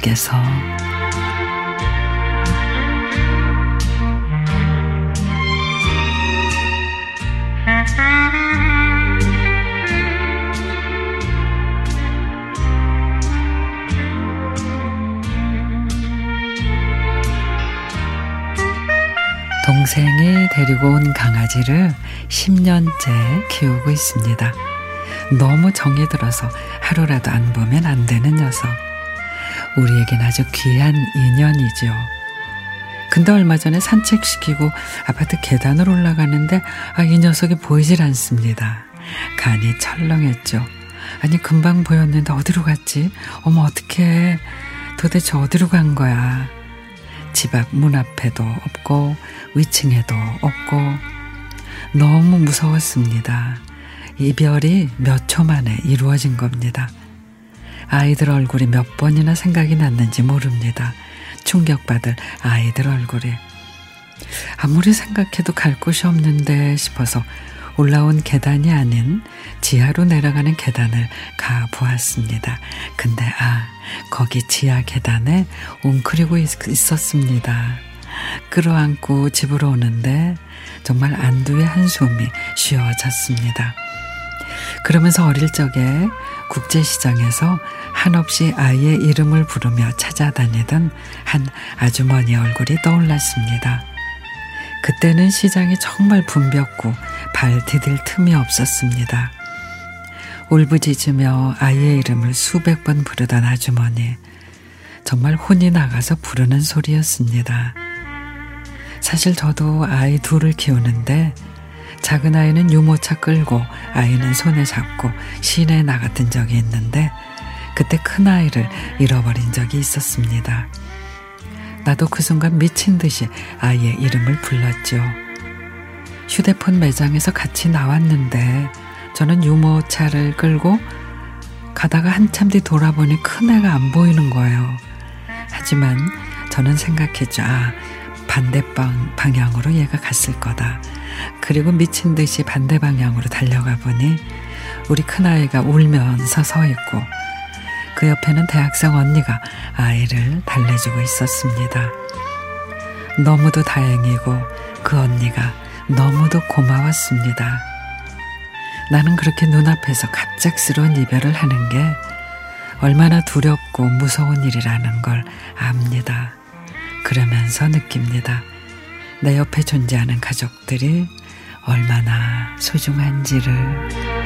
속에서 동생이 데리고 온 강아지를 10년째 키우고 있습니다. 너무 정이 들어서 하루라도 안 보면 안 되는 녀석. 우리에겐 아주 귀한 인연이죠. 근데 얼마 전에 산책시키고 아파트 계단을 올라가는데 아, 이 녀석이 보이질 않습니다. 간이 철렁했죠. 아니 금방 보였는데 어디로 갔지? 어머 어떡해. 도대체 어디로 간 거야? 집 앞 문 앞에도 없고 위층에도 없고 너무 무서웠습니다. 이별이 몇 초 만에 이루어진 겁니다. 아이들 얼굴이 몇 번이나 생각이 났는지 모릅니다. 충격받을 아이들 얼굴이. 아무리 생각해도 갈 곳이 없는데 싶어서 올라온 계단이 아닌 지하로 내려가는 계단을 가 보았습니다. 근데 아, 거기 지하 계단에 웅크리고 있, 있었습니다. 끌어안고 집으로 오는데 정말 안도의 한숨이 쉬어졌습니다. 그러면서 어릴 적에 국제시장에서 한없이 아이의 이름을 부르며 찾아다니던 한 아주머니 얼굴이 떠올랐습니다. 그때는 시장이 정말 붐볐고 발 디딜 틈이 없었습니다. 울부짖으며 아이의 이름을 수백 번 부르던 아주머니. 정말 혼이 나가서 부르는 소리였습니다. 사실 저도 아이 둘을 키우는데 작은 아이는 유모차 끌고 아이는 손에 잡고 시내에 나갔던 적이 있는데 그때 큰 아이를 잃어버린 적이 있었습니다. 나도 그 순간 미친 듯이 아이의 이름을 불렀죠. 휴대폰 매장에서 같이 나왔는데 저는 유모차를 끌고 가다가 한참 뒤 돌아보니 큰애가 안 보이는 거예요. 하지만 저는 생각했죠. 아, 반대방 방향으로 얘가 갔을 거다. 그리고 미친 듯이 반대 방향으로 달려가 보니 우리 큰아이가 울면서 서 있고 그 옆에는 대학생 언니가 아이를 달래주고 있었습니다. 너무도 다행이고 그 언니가 너무도 고마웠습니다. 나는 그렇게 눈앞에서 갑작스러운 이별을 하는 게 얼마나 두렵고 무서운 일이라는 걸 압니다. 그러면서 느낍니다. 내 옆에 존재하는 가족들이 얼마나 소중한지를.